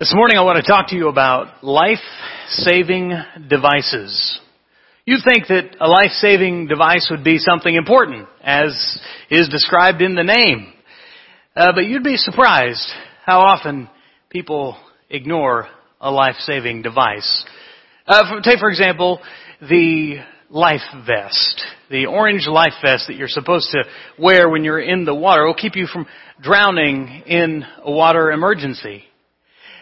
This morning I want to talk to you about life-saving devices. You'd think that a life-saving device would be something important, as is described in the name. Uh, but you'd be surprised how often people ignore a life-saving device. Uh, take for example the life vest. The orange life vest that you're supposed to wear when you're in the water will keep you from drowning in a water emergency.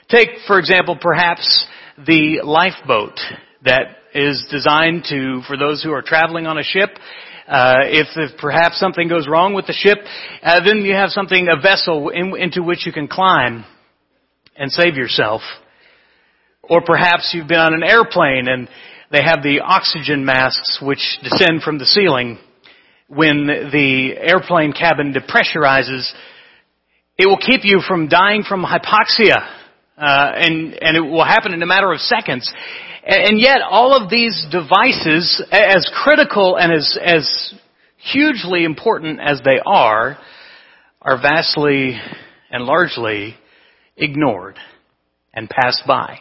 Take, for example, perhaps the lifeboat that is designed to, for those who are traveling on a ship, uh, if, if, perhaps something goes wrong with the ship, uh, then you have something, a vessel in, into which you can climb and save yourself. Or perhaps you've been on an airplane and they have the oxygen masks which descend from the ceiling. When the airplane cabin depressurizes, it will keep you from dying from hypoxia uh, and and it will happen in a matter of seconds. And yet, all of these devices, as critical and as as hugely important as they are, are vastly and largely ignored and passed by.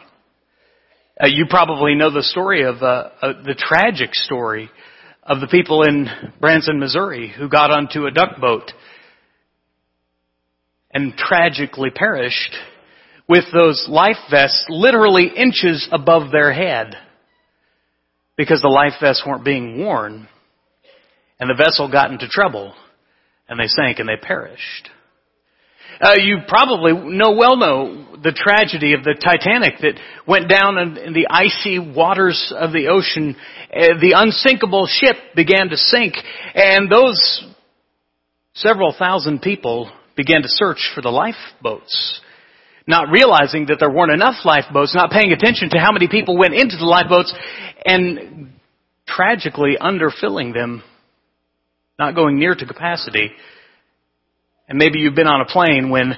Uh, you probably know the story of uh, uh, the tragic story of the people in Branson, Missouri, who got onto a duck boat and tragically perished with those life vests literally inches above their head because the life vests weren't being worn and the vessel got into trouble and they sank and they perished. Uh, you probably know well know the tragedy of the Titanic that went down in, in the icy waters of the ocean. Uh, the unsinkable ship began to sink, and those several thousand people began to search for the lifeboats not realizing that there weren't enough lifeboats, not paying attention to how many people went into the lifeboats, and tragically underfilling them, not going near to capacity. And maybe you've been on a plane when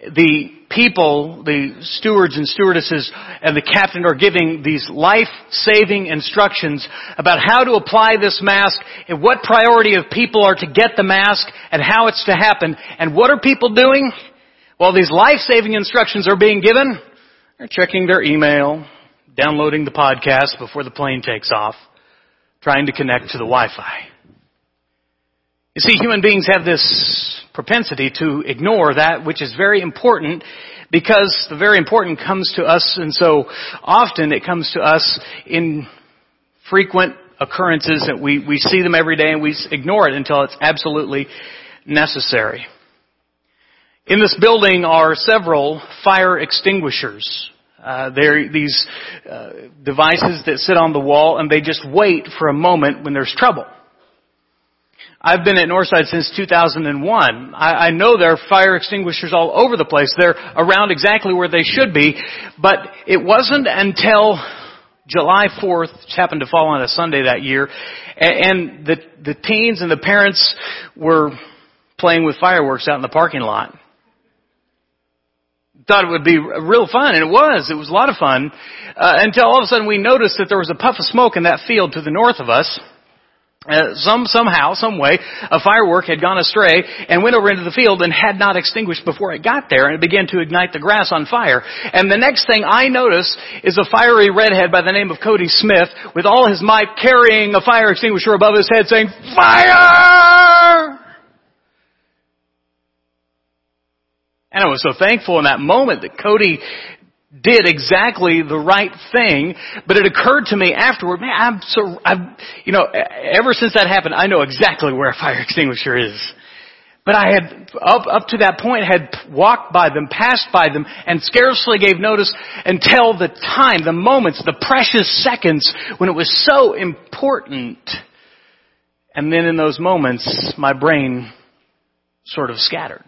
the people, the stewards and stewardesses and the captain are giving these life-saving instructions about how to apply this mask and what priority of people are to get the mask and how it's to happen. And what are people doing? While these life-saving instructions are being given, they're checking their email, downloading the podcast before the plane takes off, trying to connect to the Wi-Fi. You see, human beings have this propensity to ignore that which is very important because the very important comes to us and so often it comes to us in frequent occurrences that we, we see them every day and we ignore it until it's absolutely necessary. In this building are several fire extinguishers. Uh, they're these uh, devices that sit on the wall and they just wait for a moment when there's trouble. I've been at Northside since 2001. I, I know there are fire extinguishers all over the place. They're around exactly where they should be, but it wasn't until July 4th, which happened to fall on a Sunday that year, and, and the, the teens and the parents were playing with fireworks out in the parking lot thought it would be real fun, and it was. It was a lot of fun. Uh, until all of a sudden we noticed that there was a puff of smoke in that field to the north of us. Uh, some somehow, some way, a firework had gone astray and went over into the field and had not extinguished before it got there, and it began to ignite the grass on fire. And the next thing I notice is a fiery redhead by the name of Cody Smith, with all his might carrying a fire extinguisher above his head, saying, "Fire!" And I was so thankful in that moment that Cody did exactly the right thing, but it occurred to me afterward, man, I'm so, I'm, you know, ever since that happened, I know exactly where a fire extinguisher is. But I had, up, up to that point, had walked by them, passed by them, and scarcely gave notice until the time, the moments, the precious seconds when it was so important. And then in those moments, my brain sort of scattered.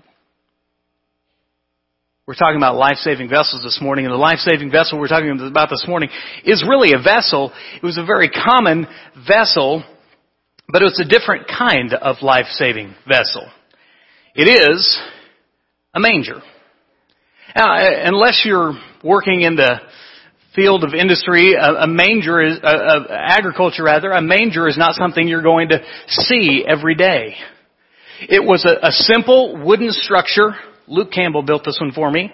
We're talking about life-saving vessels this morning, and the life-saving vessel we're talking about this morning is really a vessel. It was a very common vessel, but it's a different kind of life-saving vessel. It is a manger. Now, uh, unless you're working in the field of industry, a, a manger is, a, agriculture rather, a manger is not something you're going to see every day. It was a, a simple wooden structure Luke Campbell built this one for me.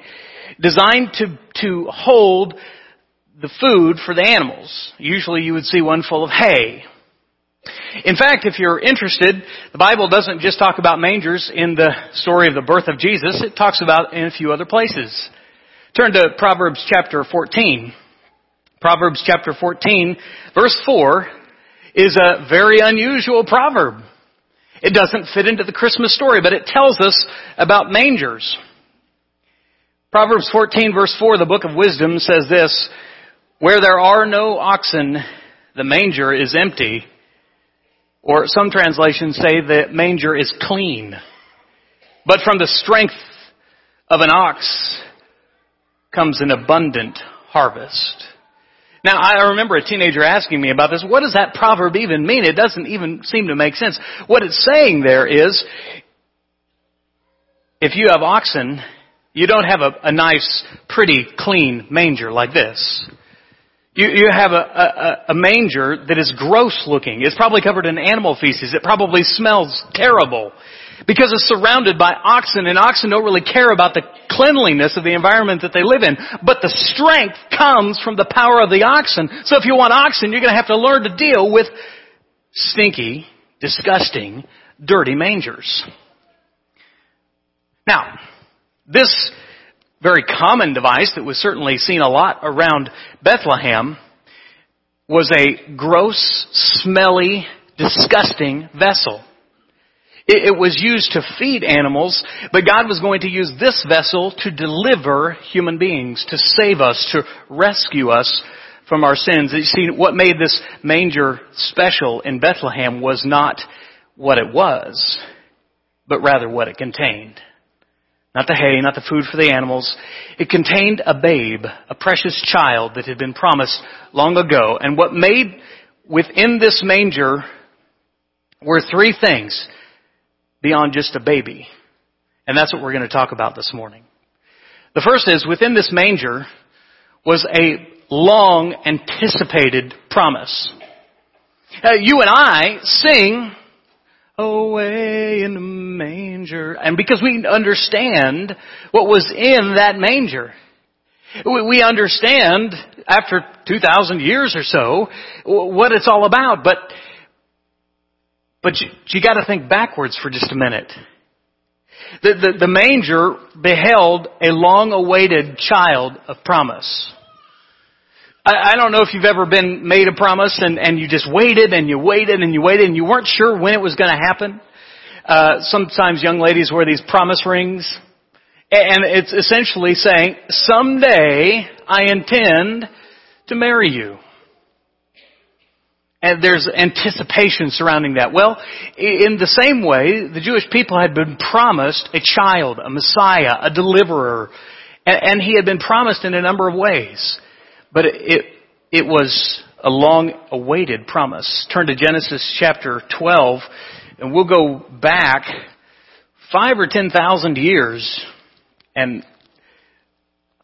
designed to, to hold the food for the animals. Usually you would see one full of hay. In fact, if you're interested, the Bible doesn't just talk about mangers in the story of the birth of Jesus, it talks about in a few other places. Turn to Proverbs chapter 14. Proverbs chapter 14, verse 4 is a very unusual proverb. It doesn't fit into the Christmas story, but it tells us about mangers. Proverbs 14 verse 4, the book of wisdom says this, where there are no oxen, the manger is empty. Or some translations say the manger is clean. But from the strength of an ox comes an abundant harvest. Now, I remember a teenager asking me about this. What does that proverb even mean? It doesn't even seem to make sense. What it's saying there is, if you have oxen, you don't have a, a nice, pretty, clean manger like this. You, you have a, a, a manger that is gross looking. It's probably covered in animal feces. It probably smells terrible because it's surrounded by oxen and oxen don't really care about the cleanliness of the environment that they live in. But the strength comes from the power of the oxen. So if you want oxen, you're going to have to learn to deal with stinky, disgusting, dirty mangers. Now, this very common device that was certainly seen a lot around Bethlehem was a gross, smelly, disgusting vessel. It, it, was used to feed animals, but God was going to use this vessel to deliver human beings, to save us, to rescue us from our sins. You see, what made this manger special in Bethlehem was not what it was, but rather what it contained. Not the hay, not the food for the animals. It contained a babe, a precious child that had been promised long ago. And what made within this manger were three things beyond just a baby. And that's what we're going to talk about this morning. The first is within this manger was a long anticipated promise. Uh, you and I sing away in the manger. And because we understand what was in that manger. We understand after 2,000 years or so what it's all about, but, but you, you gotta think backwards for just a minute. The, the, the manger beheld a long awaited child of promise. I, I don't know if you've ever been made a promise and, and you just waited and you waited and you waited and you weren't sure when it was going to happen. Uh, sometimes young ladies wear these promise rings. And it's essentially saying, someday I intend to marry you. And there's anticipation surrounding that. Well, in the same way, the Jewish people had been promised a child, a Messiah, a deliverer, and he had been promised in a number of ways. But it, it was a long awaited promise. Turn to Genesis chapter 12 and we'll go back five or ten thousand years and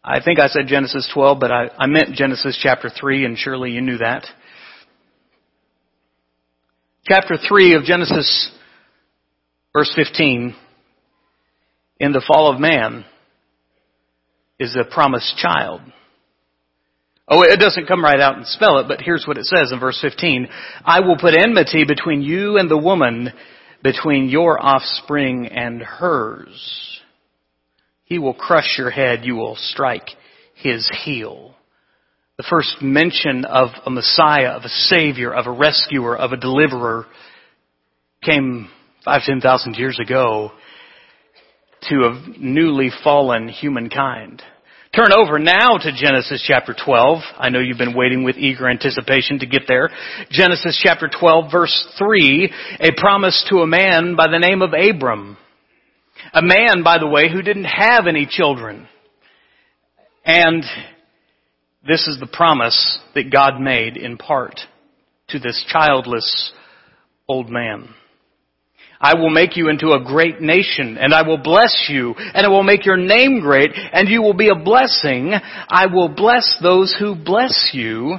I think I said Genesis 12, but I, I meant Genesis chapter 3 and surely you knew that. Chapter 3 of Genesis verse 15 in the fall of man is the promised child. Oh, it doesn't come right out and spell it, but here's what it says in verse 15. I will put enmity between you and the woman, between your offspring and hers. He will crush your head, you will strike his heel. The first mention of a Messiah, of a Savior, of a rescuer, of a deliverer came five, ten thousand years ago to a newly fallen humankind. Turn over now to Genesis chapter 12. I know you've been waiting with eager anticipation to get there. Genesis chapter 12 verse 3, a promise to a man by the name of Abram. A man, by the way, who didn't have any children. And this is the promise that God made in part to this childless old man. I will make you into a great nation, and I will bless you, and I will make your name great, and you will be a blessing. I will bless those who bless you,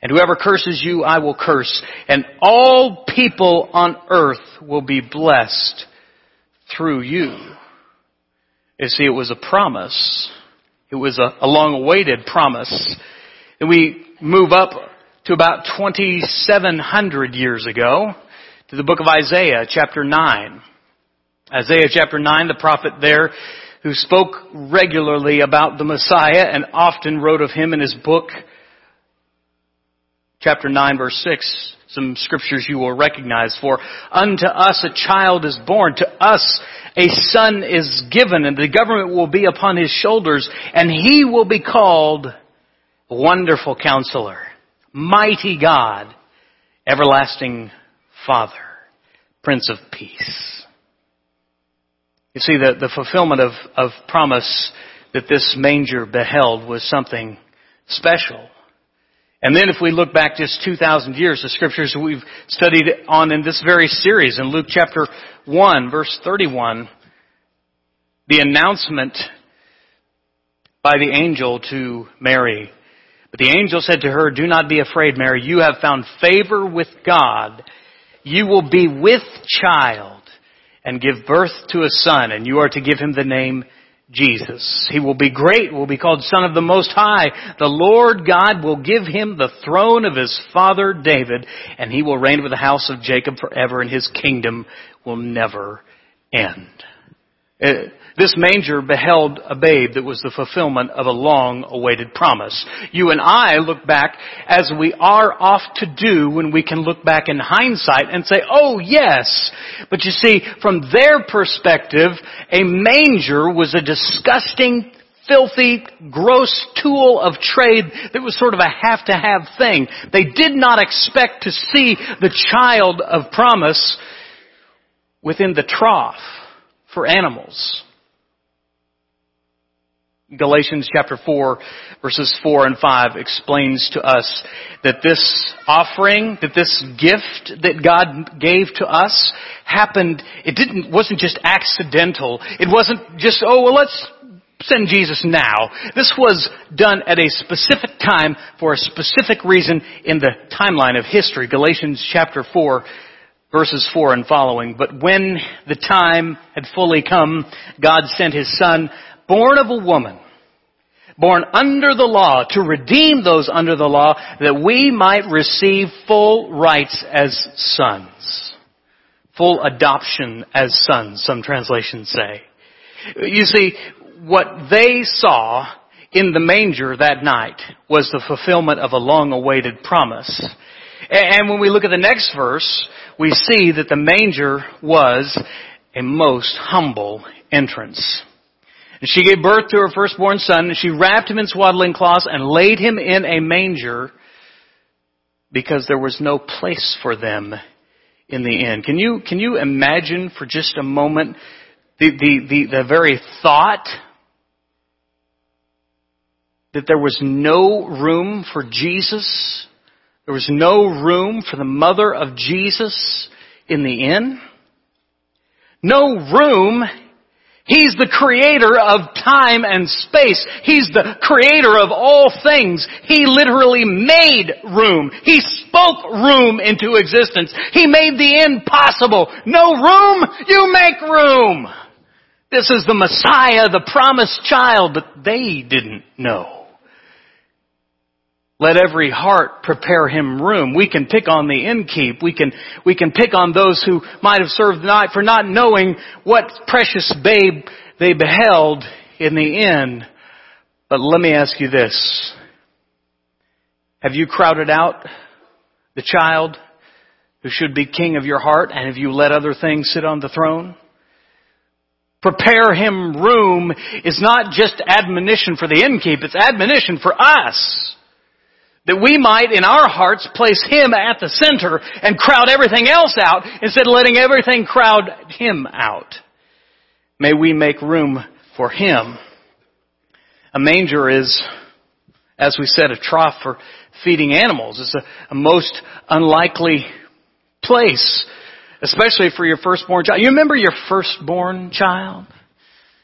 and whoever curses you, I will curse. And all people on earth will be blessed through you. You see, it was a promise. It was a, a long-awaited promise. And we move up to about 2,700 years ago to the book of Isaiah, chapter 9. Isaiah chapter 9, the prophet there who spoke regularly about the Messiah and often wrote of him in his book, chapter 9 verse 6, some scriptures you will recognize. For unto us a child is born, to us a son is given, and the government will be upon his shoulders, and he will be called Wonderful Counselor, Mighty God, Everlasting Father, Prince of Peace. You see, the, the fulfillment of, of promise that this manger beheld was something special. And then if we look back just 2,000 years, the scriptures we've studied on in this very series, in Luke chapter 1, verse 31, the announcement by the angel to Mary. But the angel said to her, Do not be afraid, Mary. You have found favor with God. You will be with child and give birth to a son, and you are to give him the name Jesus. He will be great, will be called Son of the Most High. The Lord God will give him the throne of his father David, and he will reign with the house of Jacob forever, and his kingdom will never end. Uh, this manger beheld a babe that was the fulfillment of a long awaited promise. You and I look back as we are off to do when we can look back in hindsight and say, oh yes. But you see, from their perspective, a manger was a disgusting filthy, gross tool of trade that was sort of a have to have thing. They did not expect to see the child of promise within the trough for animals. Galatians chapter 4 verses 4 and 5 explains to us that this offering, that this gift that God gave to us happened, it didn't, wasn't just accidental. It wasn't just, oh well let's send Jesus now. This was done at a specific time for a specific reason in the timeline of history. Galatians chapter 4 verses 4 and following. But when the time had fully come, God sent His Son born of a woman, born under the law, to redeem those under the law, that we might receive full rights as sons. Full adoption as sons, some translations say. You see, what they saw in the manger that night was the fulfillment of a long awaited promise. And when we look at the next verse, we see that the manger was a most humble entrance. And she gave birth to her firstborn son, and she wrapped him in swaddling cloths and laid him in a manger because there was no place for them in the inn. Can you, can you imagine for just a moment the, the, the, the very thought that there was no room for Jesus? There was no room for the mother of Jesus in the inn? No room He's the creator of time and space. He's the creator of all things. He literally made room. He spoke room into existence. He made the impossible. No room? You make room. This is the Messiah, the promised child, but they didn't know. Let every heart prepare him room. We can pick on the innkeep. We can, we can pick on those who might have served the night for not knowing what precious babe they beheld in the inn. But let me ask you this. Have you crowded out the child who should be king of your heart and have you let other things sit on the throne? Prepare him room is not just admonition for the innkeep, it's admonition for us. That we might, in our hearts, place Him at the center and crowd everything else out instead of letting everything crowd Him out. May we make room for Him. A manger is, as we said, a trough for feeding animals. It's a, a most unlikely place, especially for your firstborn child. You remember your firstborn child?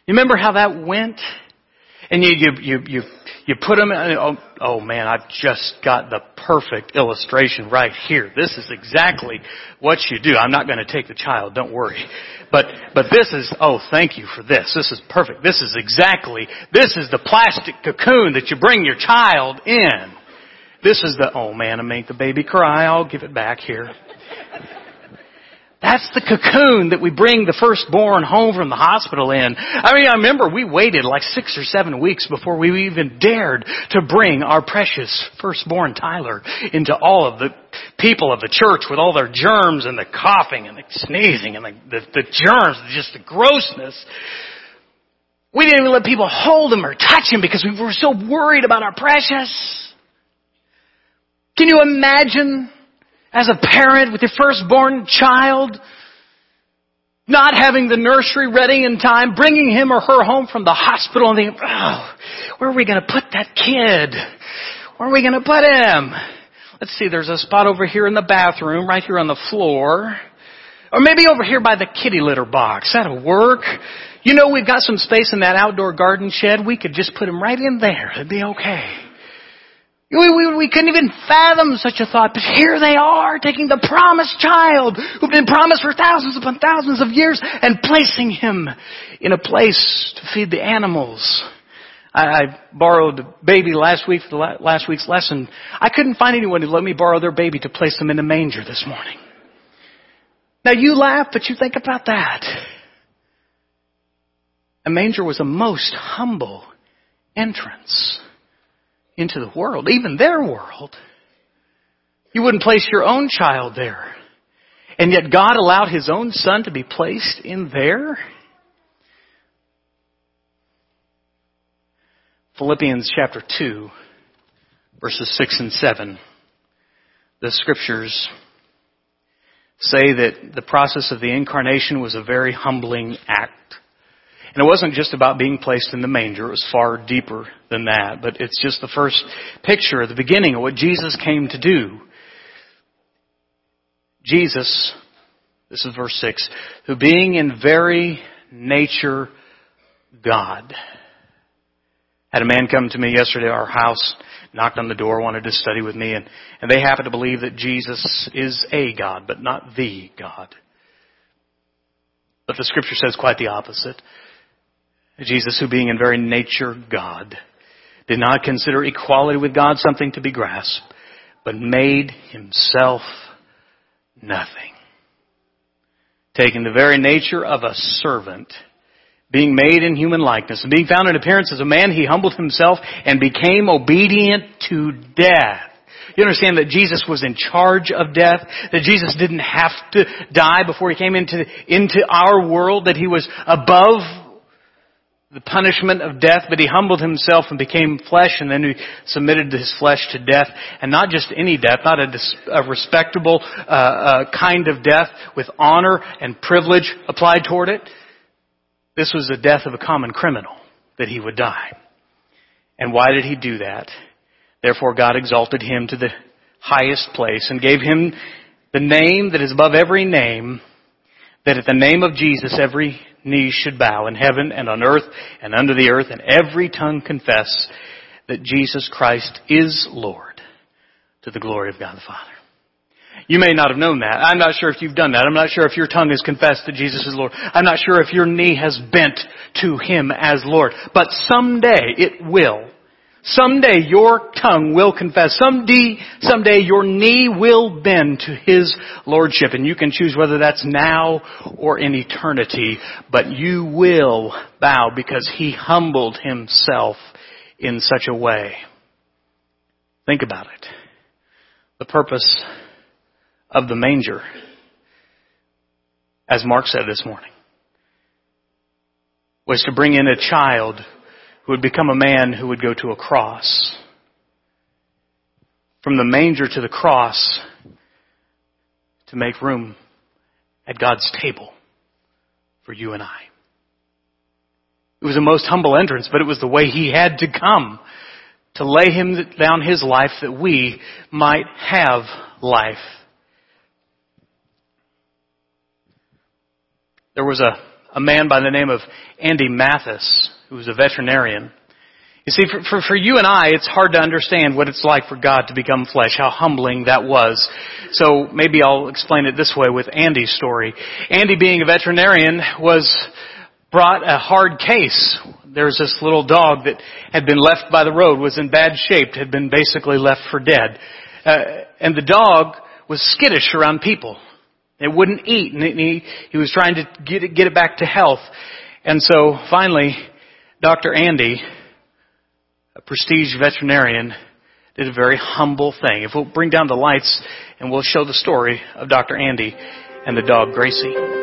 You remember how that went? And you, you, you, you, you put them in, oh, oh man, I've just got the perfect illustration right here. This is exactly what you do. I'm not going to take the child, don't worry. But, but this is, oh thank you for this. This is perfect. This is exactly, this is the plastic cocoon that you bring your child in. This is the, oh man, I make the baby cry, I'll give it back here. That's the cocoon that we bring the firstborn home from the hospital in. I mean, I remember we waited like six or seven weeks before we even dared to bring our precious firstborn Tyler into all of the people of the church with all their germs and the coughing and the sneezing and the, the, the germs, just the grossness. We didn't even let people hold him or touch him because we were so worried about our precious. Can you imagine as a parent with your firstborn child, not having the nursery ready in time, bringing him or her home from the hospital and thinking, oh, where are we going to put that kid? Where are we going to put him? Let's see, there's a spot over here in the bathroom, right here on the floor. Or maybe over here by the kitty litter box. That'll work. You know, we've got some space in that outdoor garden shed. We could just put him right in there. It'd be okay. We, we, we couldn't even fathom such a thought, but here they are taking the promised child who'd been promised for thousands upon thousands of years and placing him in a place to feed the animals. I, borrowed a baby last week for the last week's lesson. I couldn't find anyone who let me borrow their baby to place them in a manger this morning. Now you laugh, but you think about that. A manger was a most humble entrance into the world, even their world. You wouldn't place your own child there. And yet God allowed His own Son to be placed in there? Philippians chapter 2, verses 6 and 7. The scriptures say that the process of the incarnation was a very humbling act. And it wasn't just about being placed in the manger. It was far deeper than that. But it's just the first picture the beginning of what Jesus came to do. Jesus, this is verse 6, who being in very nature God. Had a man come to me yesterday at our house, knocked on the door, wanted to study with me, and, and they happen to believe that Jesus is a God, but not the God. But the scripture says quite the opposite. Jesus, who being in very nature God, did not consider equality with God something to be grasped, but made himself nothing. Taking the very nature of a servant, being made in human likeness, and being found in appearance as a man, he humbled himself and became obedient to death. You understand that Jesus was in charge of death, that Jesus didn't have to die before he came into, into our world, that he was above the punishment of death, but he humbled himself and became flesh, and then he submitted his flesh to death, and not just any death, not a, dis, a respectable uh, uh, kind of death with honor and privilege applied toward it. This was the death of a common criminal that he would die. And why did he do that? Therefore, God exalted him to the highest place and gave him the name that is above every name, that at the name of Jesus every knee should bow in heaven and on earth and under the earth and every tongue confess that Jesus Christ is Lord to the glory of God the Father. You may not have known that. I'm not sure if you've done that. I'm not sure if your tongue has confessed that Jesus is Lord. I'm not sure if your knee has bent to Him as Lord. But someday it will. Someday your tongue will confess. Someday, someday your knee will bend to His Lordship. And you can choose whether that's now or in eternity. But you will bow because He humbled Himself in such a way. Think about it. The purpose of the manger, as Mark said this morning, was to bring in a child would become a man who would go to a cross. From the manger to the cross to make room at God's table for you and I. It was a most humble entrance, but it was the way he had to come to lay him down his life that we might have life. There was a, a man by the name of Andy Mathis who was a veterinarian. You see, for, for, for, you and I, it's hard to understand what it's like for God to become flesh, how humbling that was. So maybe I'll explain it this way with Andy's story. Andy being a veterinarian was brought a hard case. There was this little dog that had been left by the road, was in bad shape, had been basically left for dead. Uh, and the dog was skittish around people. It wouldn't eat, and he, he was trying to get it, get it back to health. And so finally, Dr. Andy, a prestige veterinarian, did a very humble thing. If we'll bring down the lights and we'll show the story of Dr. Andy and the dog Gracie.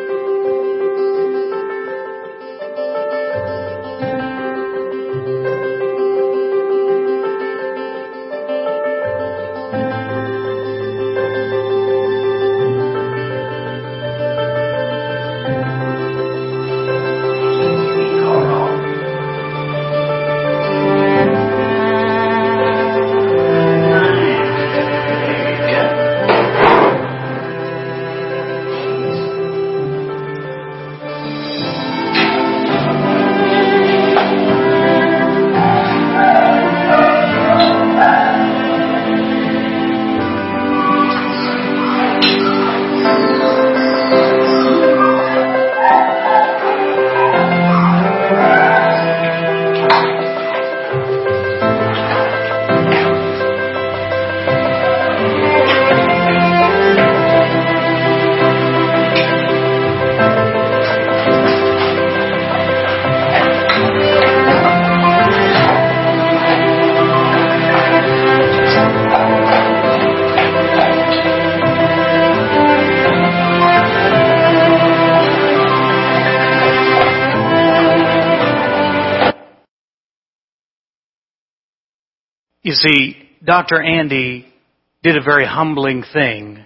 See, Dr. Andy did a very humbling thing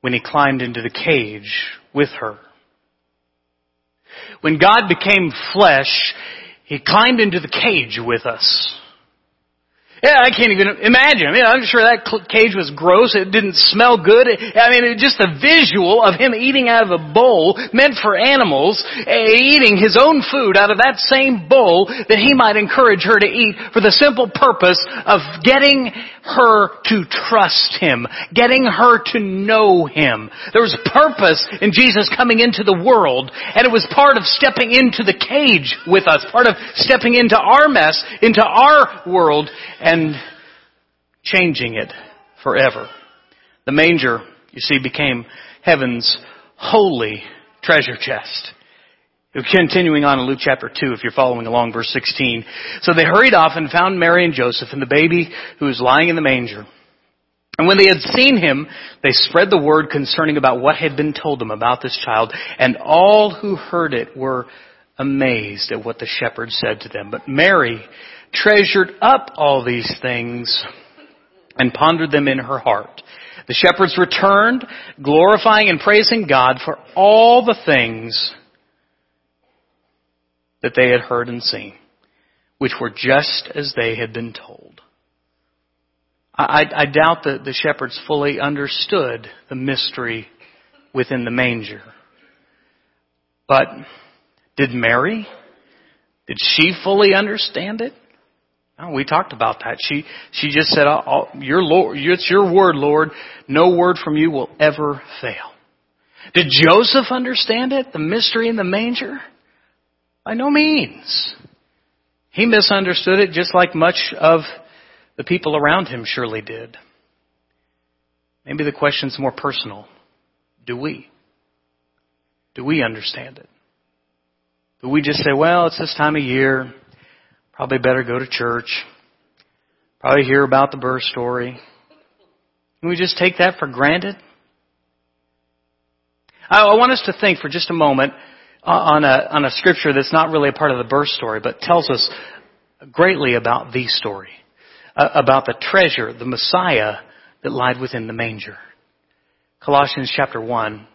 when he climbed into the cage with her. When God became flesh, he climbed into the cage with us. Yeah, I can't even imagine. I mean, I'm sure that cage was gross. It didn't smell good. I mean, it, just the visual of him eating out of a bowl meant for animals, eh, eating his own food out of that same bowl that he might encourage her to eat for the simple purpose of getting her to trust him, getting her to know him. There was purpose in Jesus coming into the world, and it was part of stepping into the cage with us, part of stepping into our mess, into our world, and and changing it forever. The manger, you see, became heaven's holy treasure chest. Continuing on in Luke chapter 2, if you're following along, verse 16. So they hurried off and found Mary and Joseph and the baby who was lying in the manger. And when they had seen him, they spread the word concerning about what had been told them about this child, and all who heard it were amazed at what the shepherds said to them. But Mary treasured up all these things and pondered them in her heart. The shepherds returned, glorifying and praising God for all the things that they had heard and seen, which were just as they had been told. I, I doubt that the shepherds fully understood the mystery within the manger. But did Mary? Did she fully understand it? No, we talked about that. She she just said, oh, oh, "Your Lord, it's your word, Lord. No word from you will ever fail." Did Joseph understand it? The mystery in the manger? By no means. He misunderstood it just like much of the people around him surely did. Maybe the question's more personal. Do we? Do we understand it? Do we just say, well, it's this time of year. Probably better go to church. Probably hear about the birth story. Can we just take that for granted? I want us to think for just a moment on a, on a scripture that's not really a part of the birth story, but tells us greatly about the story, uh, about the treasure, the Messiah that lied within the manger. Colossians chapter 1.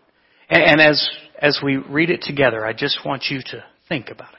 And, and as, as we read it together, I just want you to think about it.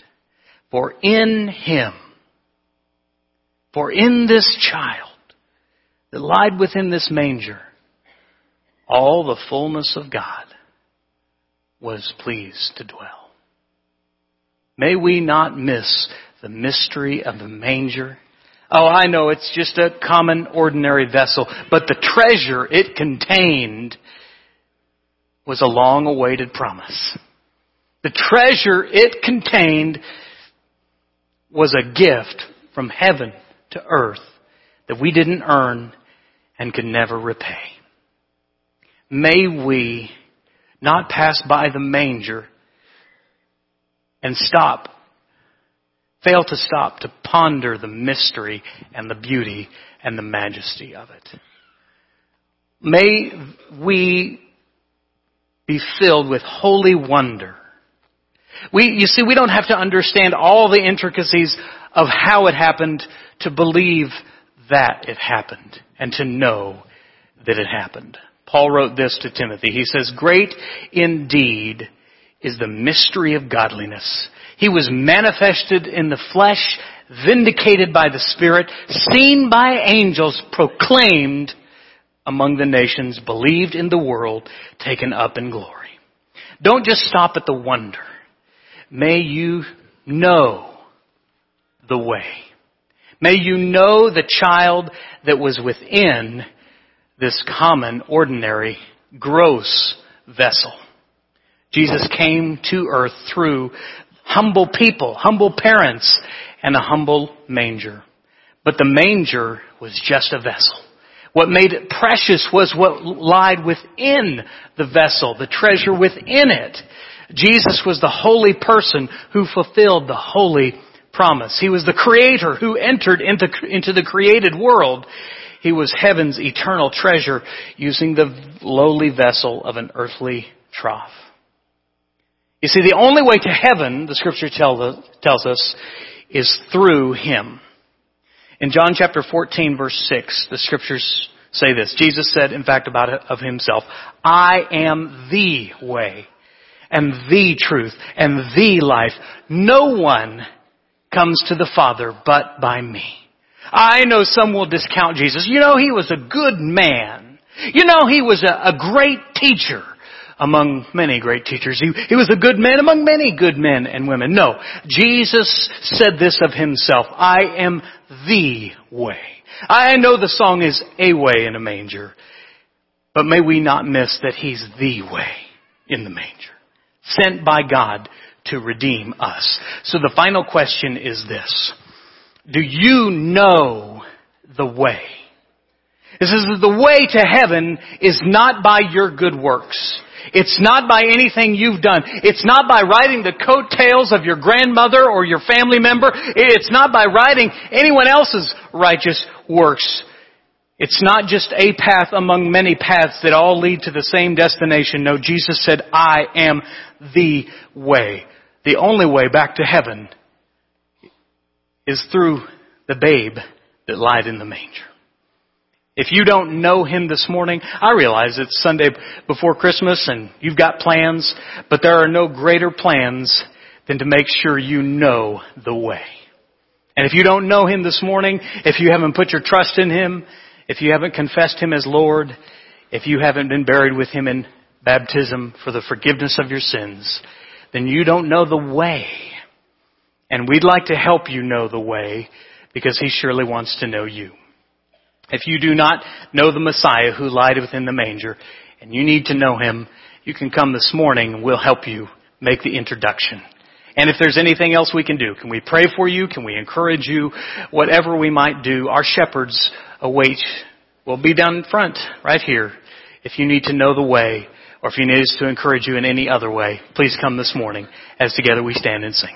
For in him, for in this child that lied within this manger, all the fullness of God was pleased to dwell. May we not miss the mystery of the manger. Oh, I know it's just a common, ordinary vessel, but the treasure it contained was a long awaited promise. The treasure it contained was a gift from heaven to earth that we didn't earn and could never repay. May we not pass by the manger and stop, fail to stop to ponder the mystery and the beauty and the majesty of it. May we be filled with holy wonder. We, you see, we don't have to understand all the intricacies of how it happened to believe that it happened and to know that it happened. Paul wrote this to Timothy. He says, Great indeed is the mystery of godliness. He was manifested in the flesh, vindicated by the Spirit, seen by angels, proclaimed among the nations, believed in the world, taken up in glory. Don't just stop at the wonder. May you know the way. May you know the child that was within this common, ordinary, gross vessel. Jesus came to earth through humble people, humble parents, and a humble manger. But the manger was just a vessel. What made it precious was what lied within the vessel, the treasure within it. Jesus was the holy person who fulfilled the holy promise. He was the creator who entered into, into the created world. He was heaven's eternal treasure using the lowly vessel of an earthly trough. You see, the only way to heaven, the scripture tells us, is through Him. In John chapter 14 verse 6, the scriptures say this. Jesus said, in fact, about of Himself, I am the way and the truth and the life. No one comes to the Father but by me. I know some will discount Jesus. You know, he was a good man. You know, he was a, a great teacher among many great teachers. He, he was a good man among many good men and women. No, Jesus said this of himself, I am the way. I know the song is a way in a manger, but may we not miss that he's the way in the manger. Sent by God to redeem us. So the final question is this. Do you know the way? It says that the way to heaven is not by your good works. It's not by anything you've done. It's not by riding the coattails of your grandmother or your family member. It's not by riding anyone else's righteous works. It's not just a path among many paths that all lead to the same destination. No, Jesus said, I am the way. The only way back to heaven is through the babe that lied in the manger. If you don't know Him this morning, I realize it's Sunday before Christmas and you've got plans, but there are no greater plans than to make sure you know the way. And if you don't know Him this morning, if you haven't put your trust in Him, if you haven't confessed Him as Lord, if you haven't been buried with Him in baptism for the forgiveness of your sins, then you don't know the way. And we'd like to help you know the way because he surely wants to know you. If you do not know the Messiah who lied within the manger and you need to know him, you can come this morning and we'll help you make the introduction. And if there's anything else we can do, can we pray for you? Can we encourage you? Whatever we might do, our shepherds await. We'll be down in front, right here. If you need to know the way, or if you need us to encourage you in any other way, please come this morning as together we stand and sing.